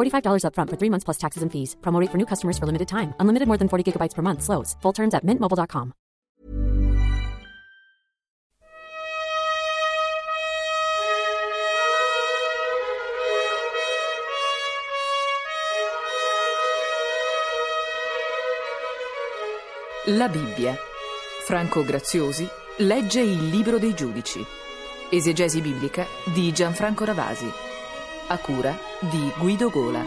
$45 upfront for three months plus taxes and fees. Promo for new customers for limited time. Unlimited more than 40 gigabytes per month. Slows. Full terms at mintmobile.com. La Bibbia. Franco Graziosi legge il Libro dei Giudici. Esegesi biblica di Gianfranco Ravasi. A cura di Guido Gola.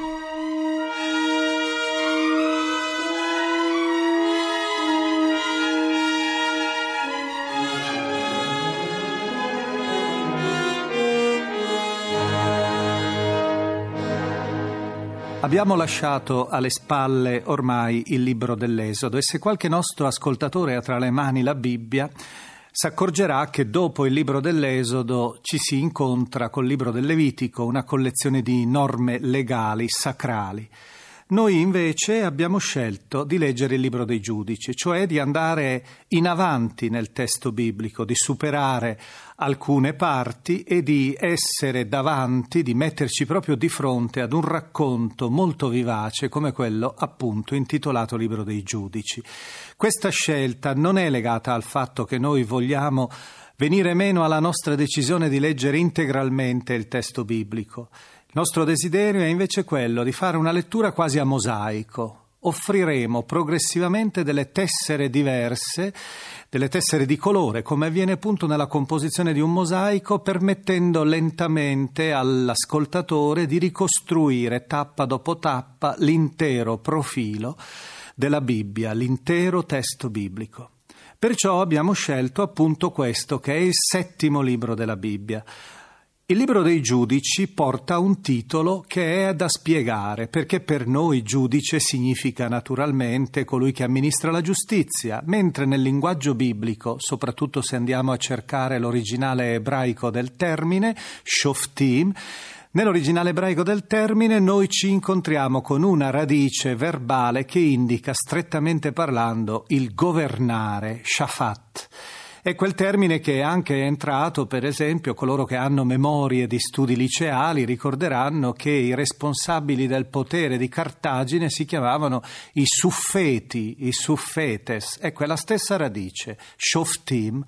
Abbiamo lasciato alle spalle ormai il libro dell'Esodo e se qualche nostro ascoltatore ha tra le mani la Bibbia, si accorgerà che dopo il libro dell'Esodo ci si incontra col libro del Levitico, una collezione di norme legali, sacrali. Noi invece abbiamo scelto di leggere il libro dei giudici, cioè di andare in avanti nel testo biblico, di superare alcune parti e di essere davanti, di metterci proprio di fronte ad un racconto molto vivace come quello appunto intitolato Libro dei giudici. Questa scelta non è legata al fatto che noi vogliamo venire meno alla nostra decisione di leggere integralmente il testo biblico. Nostro desiderio è invece quello di fare una lettura quasi a mosaico. Offriremo progressivamente delle tessere diverse, delle tessere di colore, come avviene appunto nella composizione di un mosaico, permettendo lentamente all'ascoltatore di ricostruire tappa dopo tappa l'intero profilo della Bibbia, l'intero testo biblico. Perciò abbiamo scelto appunto questo, che è il settimo libro della Bibbia. Il libro dei giudici porta un titolo che è da spiegare, perché per noi giudice significa naturalmente colui che amministra la giustizia, mentre nel linguaggio biblico, soprattutto se andiamo a cercare l'originale ebraico del termine, shoftim, Nell'originale ebraico del termine noi ci incontriamo con una radice verbale che indica strettamente parlando il governare, shafat. È quel termine che è anche entrato, per esempio, coloro che hanno memorie di studi liceali ricorderanno che i responsabili del potere di Cartagine si chiamavano i suffeti, i suffetes, è quella stessa radice, shoftim,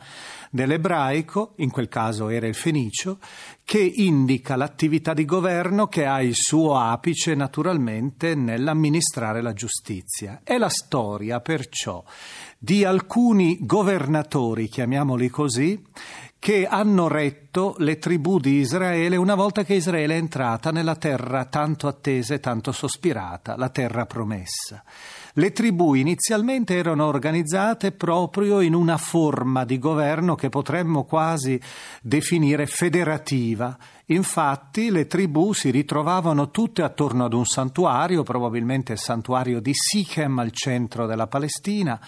dell'ebraico, in quel caso era il fenicio, che indica l'attività di governo che ha il suo apice naturalmente nell'amministrare la giustizia. È la storia, perciò, di alcuni governatori, chiamiamoli così, che hanno retto le tribù di Israele una volta che Israele è entrata nella terra tanto attesa e tanto sospirata, la terra promessa. Le tribù inizialmente erano organizzate proprio in una forma di governo che potremmo quasi definire federativa, Infatti le tribù si ritrovavano tutte attorno ad un santuario, probabilmente il santuario di Sichem al centro della Palestina,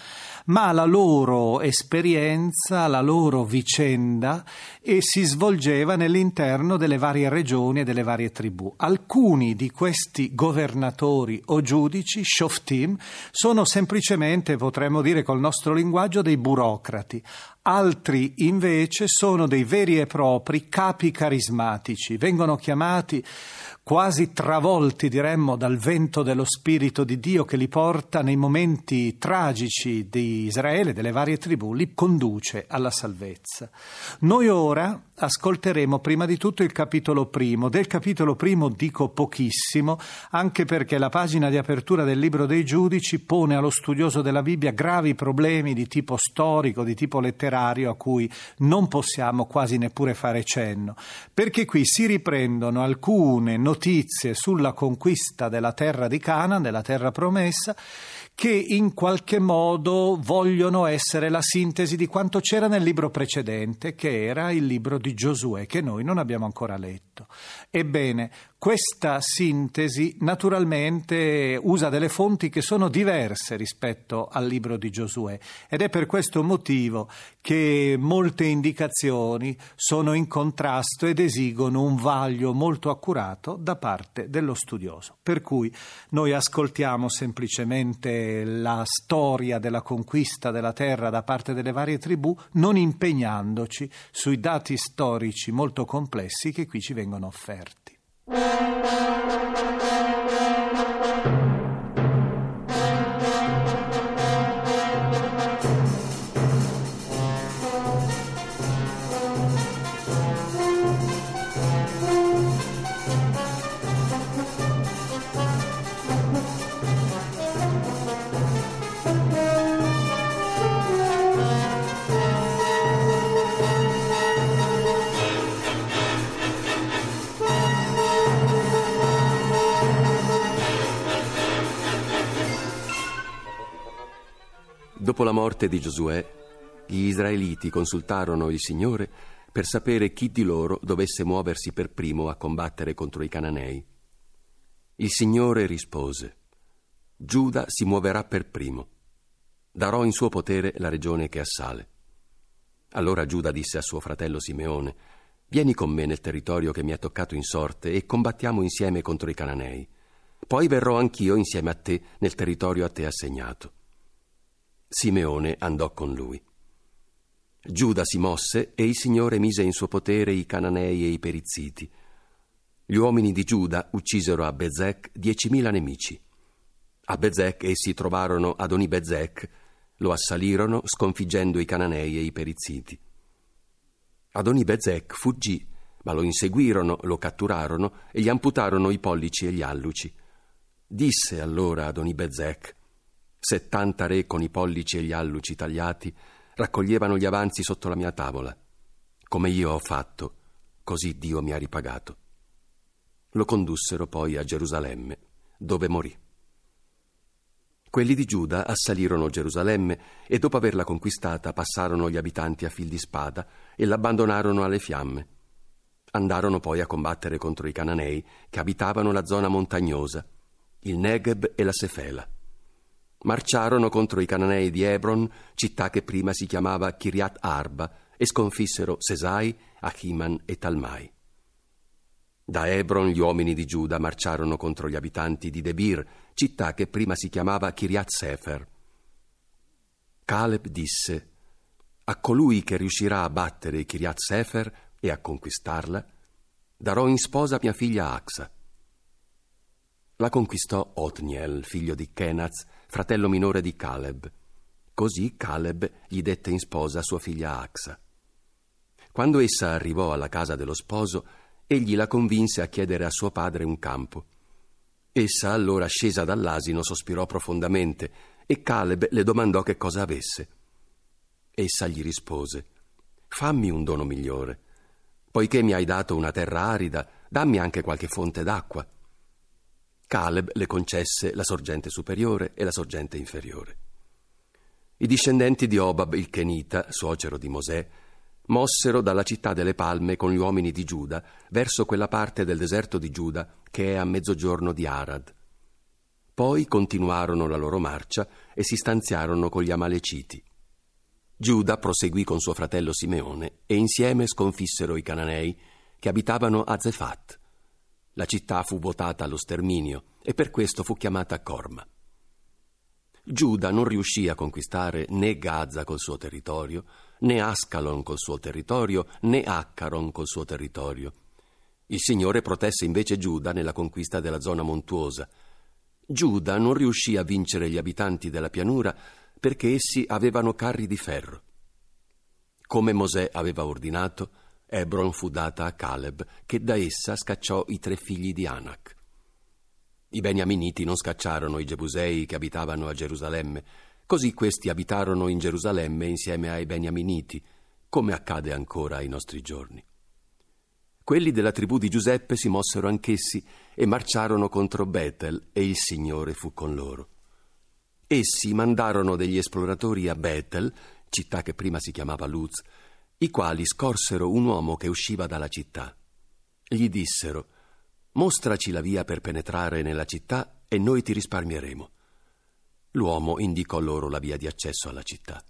ma la loro esperienza, la loro vicenda e si svolgeva nell'interno delle varie regioni e delle varie tribù. Alcuni di questi governatori o giudici, shoftim, sono semplicemente, potremmo dire col nostro linguaggio, dei burocrati. Altri invece sono dei veri e propri capi carismatici, vengono chiamati quasi travolti, diremmo, dal vento dello Spirito di Dio che li porta nei momenti tragici di Israele, delle varie tribù, li conduce alla salvezza. Noi ora ascolteremo prima di tutto il capitolo primo. Del capitolo primo dico pochissimo, anche perché la pagina di apertura del libro dei giudici pone allo studioso della Bibbia gravi problemi di tipo storico, di tipo letterario, a cui non possiamo quasi neppure fare cenno, perché qui si riprendono alcune notizie sulla conquista della terra di Canaan, della terra promessa, che in qualche modo vogliono essere la sintesi di quanto c'era nel libro precedente, che era il libro di Giosuè, che noi non abbiamo ancora letto. Ebbene, questa sintesi naturalmente usa delle fonti che sono diverse rispetto al libro di Giosuè ed è per questo motivo che molte indicazioni sono in contrasto ed esigono un vaglio molto accurato da parte dello studioso. Per cui noi ascoltiamo semplicemente la storia della conquista della terra da parte delle varie tribù, non impegnandoci sui dati storici molto complessi che qui ci vengono offerti. you Dopo la morte di Giosuè, gli israeliti consultarono il Signore per sapere chi di loro dovesse muoversi per primo a combattere contro i cananei. Il Signore rispose, Giuda si muoverà per primo. Darò in suo potere la regione che assale. Allora Giuda disse a suo fratello Simeone, Vieni con me nel territorio che mi ha toccato in sorte e combattiamo insieme contro i cananei. Poi verrò anch'io insieme a te nel territorio a te assegnato. Simeone andò con lui. Giuda si mosse e il Signore mise in suo potere i cananei e i perizziti. Gli uomini di Giuda uccisero a Bezek diecimila nemici. A Bezek essi trovarono Adoni Bezek, lo assalirono sconfiggendo i cananei e i perizziti. Adoni Bezek fuggì, ma lo inseguirono, lo catturarono e gli amputarono i pollici e gli alluci. Disse allora Adoni Bezek, Settanta re con i pollici e gli alluci tagliati raccoglievano gli avanzi sotto la mia tavola. Come io ho fatto, così Dio mi ha ripagato. Lo condussero poi a Gerusalemme, dove morì. Quelli di Giuda assalirono Gerusalemme e dopo averla conquistata passarono gli abitanti a fil di spada e l'abbandonarono alle fiamme. Andarono poi a combattere contro i cananei che abitavano la zona montagnosa, il Negev e la Sefela marciarono contro i cananei di Hebron, città che prima si chiamava Kiriat Arba, e sconfissero Sesai, Achiman e Talmai. Da Hebron gli uomini di Giuda marciarono contro gli abitanti di Debir, città che prima si chiamava Kiriat Sefer. Caleb disse: A colui che riuscirà a battere Kiriat Sefer e a conquistarla, darò in sposa mia figlia Axa. La conquistò Otniel, figlio di Kenaz, fratello minore di Caleb. Così Caleb gli dette in sposa sua figlia Axa. Quando essa arrivò alla casa dello sposo, egli la convinse a chiedere a suo padre un campo. Essa allora scesa dall'asino sospirò profondamente e Caleb le domandò che cosa avesse. Essa gli rispose: Fammi un dono migliore. Poiché mi hai dato una terra arida, dammi anche qualche fonte d'acqua. Caleb le concesse la sorgente superiore e la sorgente inferiore. I discendenti di Obab il Kenita, suocero di Mosè, mossero dalla città delle palme con gli uomini di Giuda verso quella parte del deserto di Giuda che è a mezzogiorno di Arad. Poi continuarono la loro marcia e si stanziarono con gli Amaleciti. Giuda proseguì con suo fratello Simeone e insieme sconfissero i Cananei che abitavano a Zefat. La città fu votata allo sterminio e per questo fu chiamata Corma. Giuda non riuscì a conquistare né Gaza col suo territorio, né Ascalon col suo territorio, né Accaron col suo territorio. Il Signore protesse invece Giuda nella conquista della zona montuosa. Giuda non riuscì a vincere gli abitanti della pianura perché essi avevano carri di ferro. Come Mosè aveva ordinato, Ebron fu data a Caleb, che da essa scacciò i tre figli di Anak. I beniaminiti non scacciarono i Gebusei che abitavano a Gerusalemme, così questi abitarono in Gerusalemme insieme ai beniaminiti, come accade ancora ai nostri giorni. Quelli della tribù di Giuseppe si mossero anch'essi e marciarono contro Betel e il Signore fu con loro. Essi mandarono degli esploratori a Betel, città che prima si chiamava Luz, i quali scorsero un uomo che usciva dalla città. Gli dissero Mostraci la via per penetrare nella città e noi ti risparmieremo. L'uomo indicò loro la via di accesso alla città.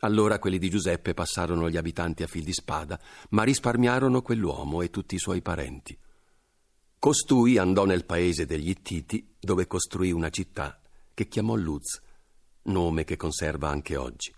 Allora quelli di Giuseppe passarono gli abitanti a fil di spada, ma risparmiarono quell'uomo e tutti i suoi parenti. Costui andò nel paese degli Ittiti, dove costruì una città che chiamò Luz, nome che conserva anche oggi.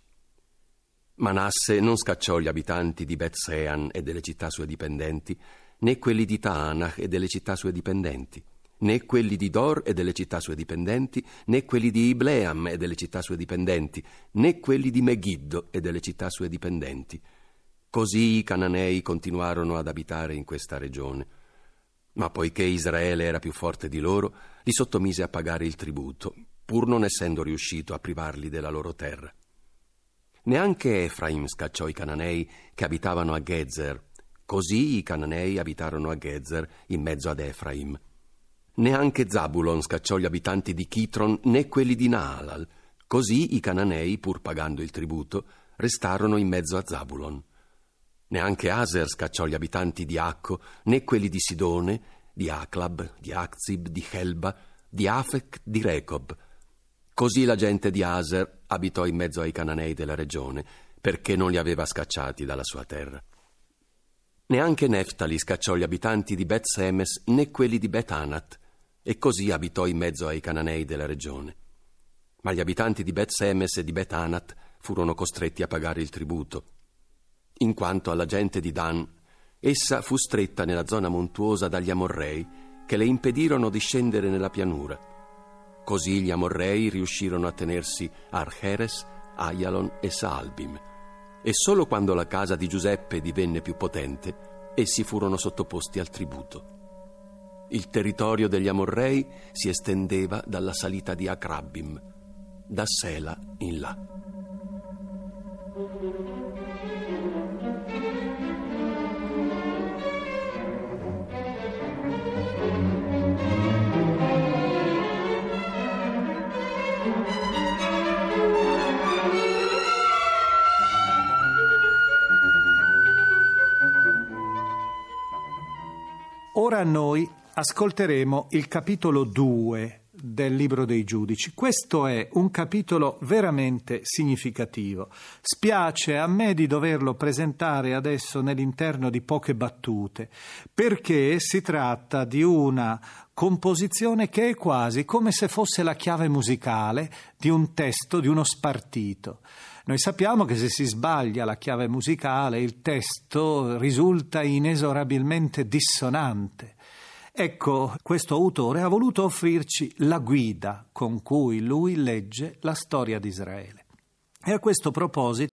Manasse non scacciò gli abitanti di Bethsean e delle città sue dipendenti, né quelli di Taanach e delle città sue dipendenti, né quelli di Dor e delle città sue dipendenti, né quelli di Ibleam e delle città sue dipendenti, né quelli di Megiddo e delle città sue dipendenti. Così i cananei continuarono ad abitare in questa regione. Ma poiché Israele era più forte di loro, li sottomise a pagare il tributo, pur non essendo riuscito a privarli della loro terra. Neanche Efraim scacciò i cananei che abitavano a Gezer, Così i cananei abitarono a Gezer in mezzo ad Efraim. Neanche Zabulon scacciò gli abitanti di Chitron né quelli di Naalal. Così i cananei, pur pagando il tributo, restarono in mezzo a Zabulon. Neanche Aser scacciò gli abitanti di Acco, né quelli di Sidone, di Aclab, di Akzib, di Helba, di Afek, di Recob. Così la gente di Aser abitò in mezzo ai cananei della regione, perché non li aveva scacciati dalla sua terra. Neanche Neftali scacciò gli abitanti di Bet Semes né quelli di Bet Anat, e così abitò in mezzo ai cananei della regione. Ma gli abitanti di Bet Semes e di Bet Anat furono costretti a pagare il tributo. In quanto alla gente di Dan, essa fu stretta nella zona montuosa dagli Amorrei, che le impedirono di scendere nella pianura. Così gli Amorrei riuscirono a tenersi Archeres, Ayalon e Saalbim e solo quando la casa di Giuseppe divenne più potente, essi furono sottoposti al tributo. Il territorio degli Amorrei si estendeva dalla salita di Acrabbim, da Sela in là. Ora noi ascolteremo il capitolo 2 del libro dei giudici. Questo è un capitolo veramente significativo. Spiace a me di doverlo presentare adesso nell'interno di poche battute, perché si tratta di una composizione che è quasi come se fosse la chiave musicale di un testo, di uno spartito. Noi sappiamo che se si sbaglia la chiave musicale il testo risulta inesorabilmente dissonante. Ecco, questo autore ha voluto offrirci la guida con cui lui legge la storia di Israele. E a questo proposito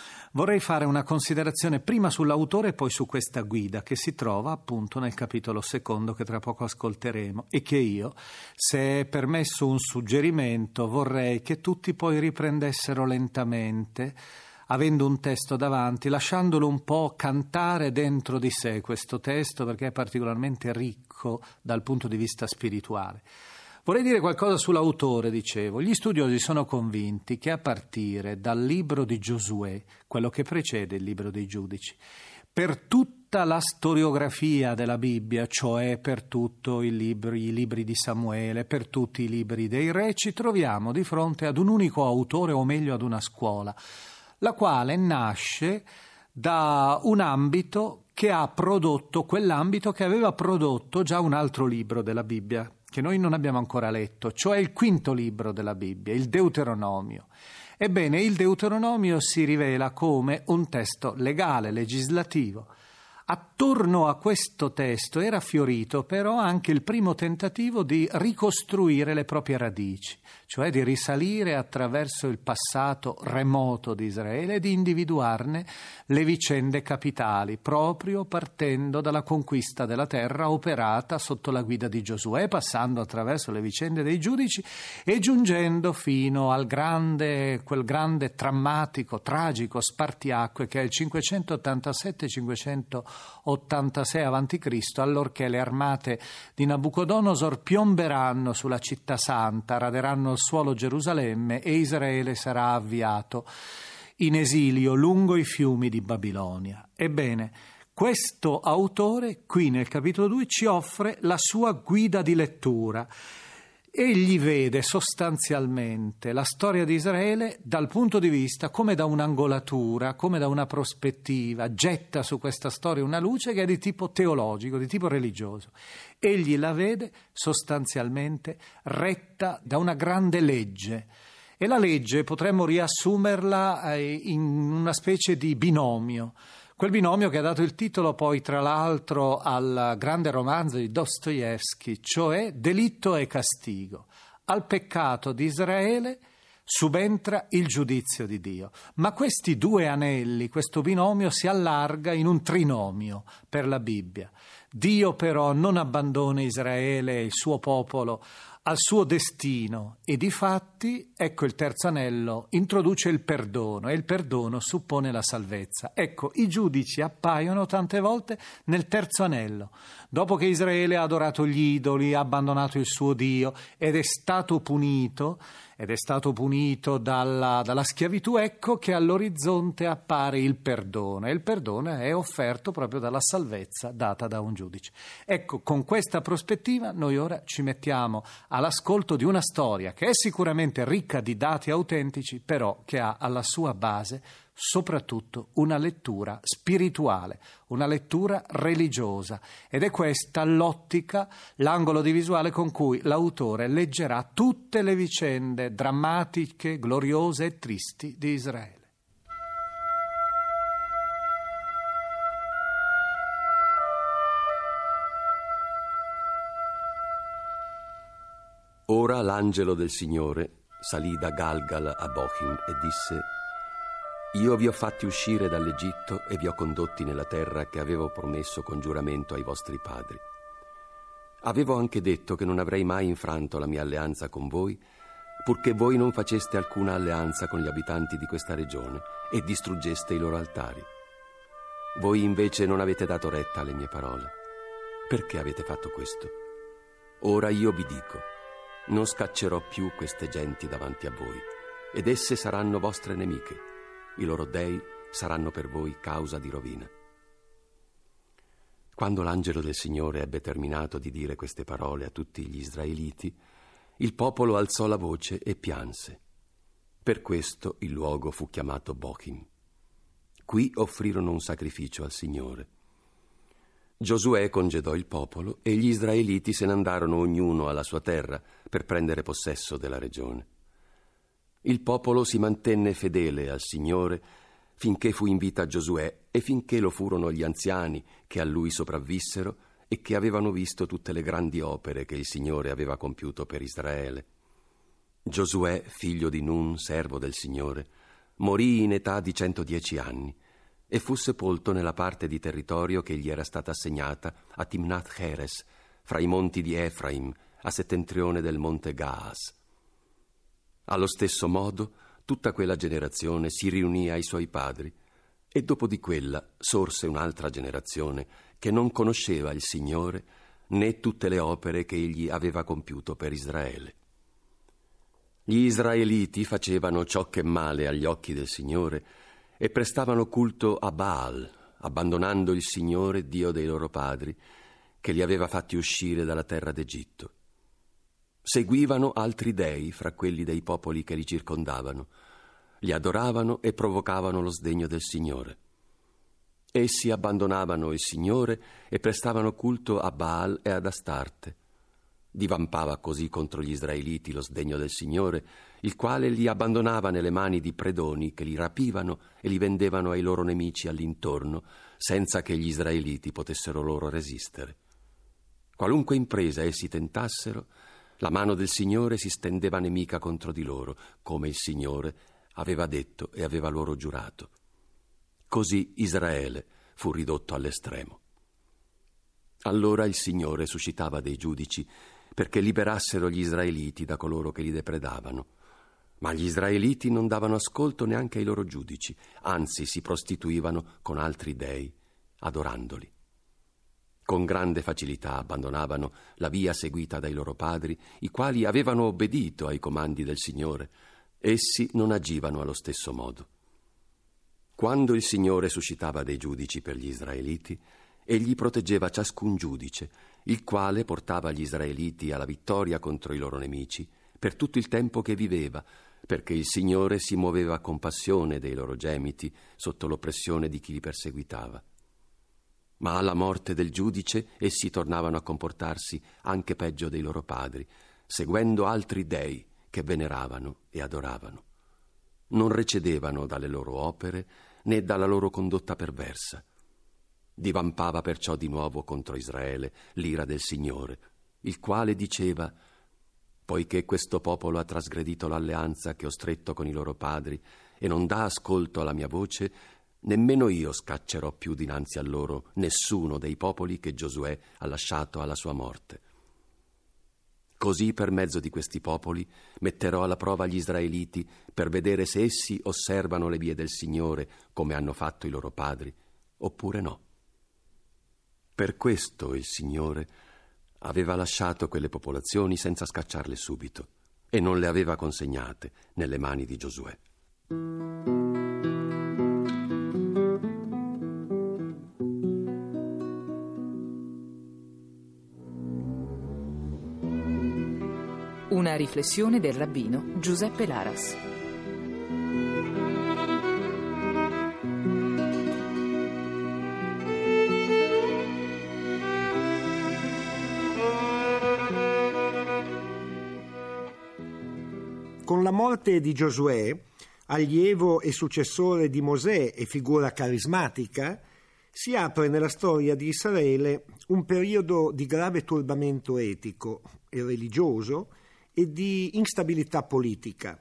Vorrei fare una considerazione prima sull'autore e poi su questa guida che si trova appunto nel capitolo secondo che tra poco ascolteremo e che io, se è permesso un suggerimento, vorrei che tutti poi riprendessero lentamente avendo un testo davanti, lasciandolo un po' cantare dentro di sé questo testo perché è particolarmente ricco dal punto di vista spirituale. Vorrei dire qualcosa sull'autore, dicevo. Gli studiosi sono convinti che a partire dal libro di Giosuè, quello che precede il libro dei giudici, per tutta la storiografia della Bibbia, cioè per tutti i libri, i libri di Samuele, per tutti i libri dei re, ci troviamo di fronte ad un unico autore, o meglio ad una scuola, la quale nasce da un ambito che ha prodotto quell'ambito che aveva prodotto già un altro libro della Bibbia, che noi non abbiamo ancora letto, cioè il quinto libro della Bibbia, il Deuteronomio. Ebbene, il Deuteronomio si rivela come un testo legale, legislativo. Attorno a questo testo era fiorito però anche il primo tentativo di ricostruire le proprie radici, cioè di risalire attraverso il passato remoto di Israele e di individuarne le vicende capitali, proprio partendo dalla conquista della terra operata sotto la guida di Giosuè, passando attraverso le vicende dei giudici e giungendo fino al grande, quel grande drammatico, tragico spartiacque che è il 587-586 a.C., allorché le armate di Nabucodonosor piomberanno sulla città santa, raderanno suolo Gerusalemme e Israele sarà avviato in esilio lungo i fiumi di Babilonia. Ebbene, questo autore qui nel capitolo 2 ci offre la sua guida di lettura. Egli vede sostanzialmente la storia di Israele dal punto di vista come da un'angolatura, come da una prospettiva, getta su questa storia una luce che è di tipo teologico, di tipo religioso. Egli la vede sostanzialmente retta da una grande legge. E la legge potremmo riassumerla eh, in una specie di binomio. Quel binomio che ha dato il titolo poi, tra l'altro, al grande romanzo di Dostoevsky, cioè Delitto e castigo. Al peccato di Israele subentra il giudizio di Dio. Ma questi due anelli, questo binomio si allarga in un trinomio per la Bibbia. Dio però non abbandona Israele e il suo popolo al suo destino e di fatti, ecco il terzo anello, introduce il perdono e il perdono suppone la salvezza. Ecco, i giudici appaiono tante volte nel terzo anello. Dopo che Israele ha adorato gli idoli, ha abbandonato il suo Dio ed è stato punito, ed è stato punito dalla, dalla, schiavitù, ecco che all'orizzonte appare il perdono e il perdono è offerto proprio dalla salvezza data da un giudice. Ecco, con questa prospettiva noi ora ci mettiamo all'ascolto di una storia che è sicuramente ricca di dati autentici, però che ha alla sua base soprattutto una lettura spirituale, una lettura religiosa ed è questa l'ottica, l'angolo di visuale con cui l'autore leggerà tutte le vicende drammatiche, gloriose e tristi di Israele. Ora l'angelo del Signore salì da Galgal a Bochim e disse io vi ho fatti uscire dall'Egitto e vi ho condotti nella terra che avevo promesso con giuramento ai vostri padri. Avevo anche detto che non avrei mai infranto la mia alleanza con voi, purché voi non faceste alcuna alleanza con gli abitanti di questa regione e distruggeste i loro altari. Voi invece non avete dato retta alle mie parole. Perché avete fatto questo? Ora io vi dico, non scaccerò più queste genti davanti a voi ed esse saranno vostre nemiche. I loro dei saranno per voi causa di rovina. Quando l'angelo del Signore ebbe terminato di dire queste parole a tutti gli israeliti, il popolo alzò la voce e pianse. Per questo il luogo fu chiamato Bochim. Qui offrirono un sacrificio al Signore. Giosuè congedò il popolo e gli israeliti se ne andarono ognuno alla sua terra per prendere possesso della regione. Il popolo si mantenne fedele al Signore finché fu in vita Giosuè e finché lo furono gli anziani che a lui sopravvissero e che avevano visto tutte le grandi opere che il Signore aveva compiuto per Israele. Giosuè, figlio di Nun, servo del Signore, morì in età di 110 anni e fu sepolto nella parte di territorio che gli era stata assegnata a Timnath Heres, fra i monti di Efraim, a settentrione del monte Gaas. Allo stesso modo, tutta quella generazione si riunì ai suoi padri e dopo di quella sorse un'altra generazione che non conosceva il Signore né tutte le opere che egli aveva compiuto per Israele. Gli israeliti facevano ciò che male agli occhi del Signore e prestavano culto a Baal, abbandonando il Signore, Dio dei loro padri, che li aveva fatti uscire dalla terra d'Egitto. Seguivano altri dei fra quelli dei popoli che li circondavano, li adoravano e provocavano lo sdegno del Signore. Essi abbandonavano il Signore e prestavano culto a Baal e ad Astarte. Divampava così contro gli israeliti lo sdegno del Signore, il quale li abbandonava nelle mani di predoni che li rapivano e li vendevano ai loro nemici all'intorno, senza che gli israeliti potessero loro resistere. Qualunque impresa essi tentassero, la mano del Signore si stendeva nemica contro di loro, come il Signore aveva detto e aveva loro giurato. Così Israele fu ridotto all'estremo. Allora il Signore suscitava dei giudici perché liberassero gli israeliti da coloro che li depredavano. Ma gli israeliti non davano ascolto neanche ai loro giudici, anzi si prostituivano con altri dei, adorandoli. Con grande facilità abbandonavano la via seguita dai loro padri, i quali avevano obbedito ai comandi del Signore. Essi non agivano allo stesso modo. Quando il Signore suscitava dei giudici per gli israeliti, egli proteggeva ciascun giudice, il quale portava gli israeliti alla vittoria contro i loro nemici per tutto il tempo che viveva, perché il Signore si muoveva con passione dei loro gemiti sotto l'oppressione di chi li perseguitava ma alla morte del giudice essi tornavano a comportarsi anche peggio dei loro padri, seguendo altri dei che veneravano e adoravano. Non recedevano dalle loro opere né dalla loro condotta perversa. Divampava perciò di nuovo contro Israele l'ira del Signore, il quale diceva Poiché questo popolo ha trasgredito l'alleanza che ho stretto con i loro padri e non dà ascolto alla mia voce, Nemmeno io scaccerò più dinanzi a loro nessuno dei popoli che Giosuè ha lasciato alla sua morte. Così per mezzo di questi popoli metterò alla prova gli israeliti per vedere se essi osservano le vie del Signore come hanno fatto i loro padri, oppure no. Per questo il Signore aveva lasciato quelle popolazioni senza scacciarle subito e non le aveva consegnate nelle mani di Giosuè. Una riflessione del rabbino Giuseppe Laras. Con la morte di Giosuè, allievo e successore di Mosè e figura carismatica, si apre nella storia di Israele un periodo di grave turbamento etico e religioso e di instabilità politica.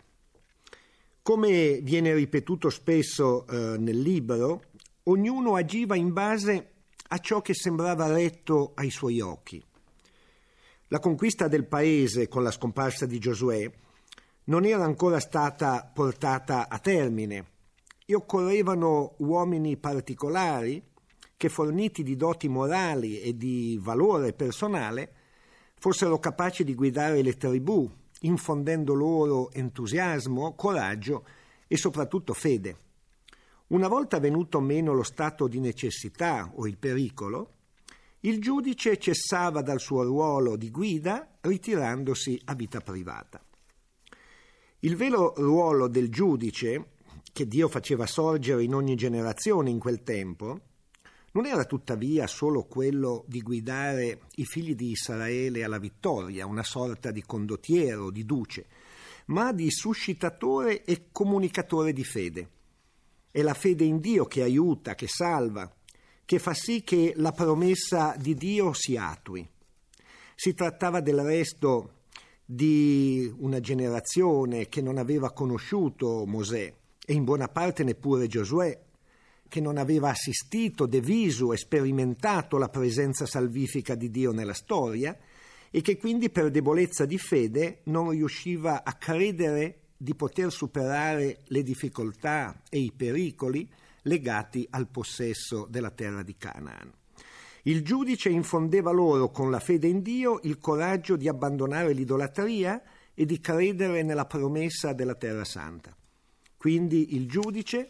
Come viene ripetuto spesso eh, nel libro, ognuno agiva in base a ciò che sembrava retto ai suoi occhi. La conquista del paese con la scomparsa di Giosuè non era ancora stata portata a termine e occorrevano uomini particolari che, forniti di doti morali e di valore personale, fossero capaci di guidare le tribù infondendo loro entusiasmo, coraggio e soprattutto fede. Una volta venuto meno lo stato di necessità o il pericolo, il giudice cessava dal suo ruolo di guida ritirandosi a vita privata. Il vero ruolo del giudice, che Dio faceva sorgere in ogni generazione in quel tempo, non era tuttavia solo quello di guidare i figli di Israele alla vittoria, una sorta di condottiero, di duce, ma di suscitatore e comunicatore di fede. È la fede in Dio che aiuta, che salva, che fa sì che la promessa di Dio si attui. Si trattava del resto di una generazione che non aveva conosciuto Mosè e in buona parte neppure Giosuè, che non aveva assistito, deviso e sperimentato la presenza salvifica di Dio nella storia e che quindi per debolezza di fede non riusciva a credere di poter superare le difficoltà e i pericoli legati al possesso della terra di Canaan. Il giudice infondeva loro con la fede in Dio il coraggio di abbandonare l'idolatria e di credere nella promessa della terra santa. Quindi il giudice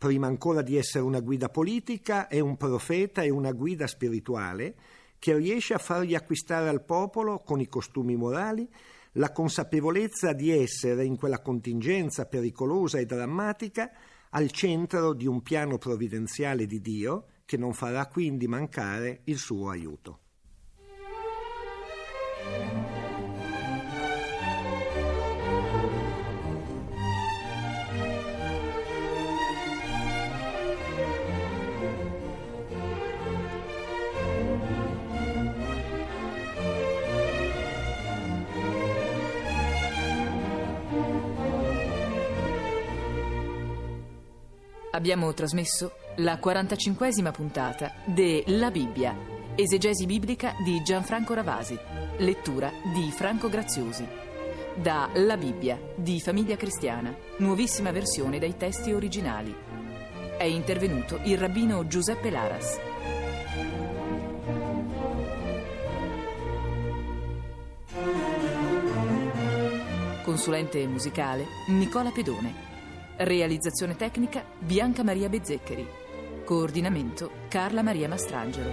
prima ancora di essere una guida politica, è un profeta e una guida spirituale che riesce a fargli acquistare al popolo, con i costumi morali, la consapevolezza di essere in quella contingenza pericolosa e drammatica al centro di un piano provvidenziale di Dio che non farà quindi mancare il suo aiuto. Abbiamo trasmesso la 45esima puntata de La Bibbia, esegesi biblica di Gianfranco Ravasi, lettura di Franco Graziosi. Da La Bibbia di Famiglia Cristiana, nuovissima versione dai testi originali. È intervenuto il rabbino Giuseppe Laras. Consulente musicale Nicola Pedone. Realizzazione tecnica Bianca Maria Bezzeccheri. Coordinamento Carla Maria Mastrangelo.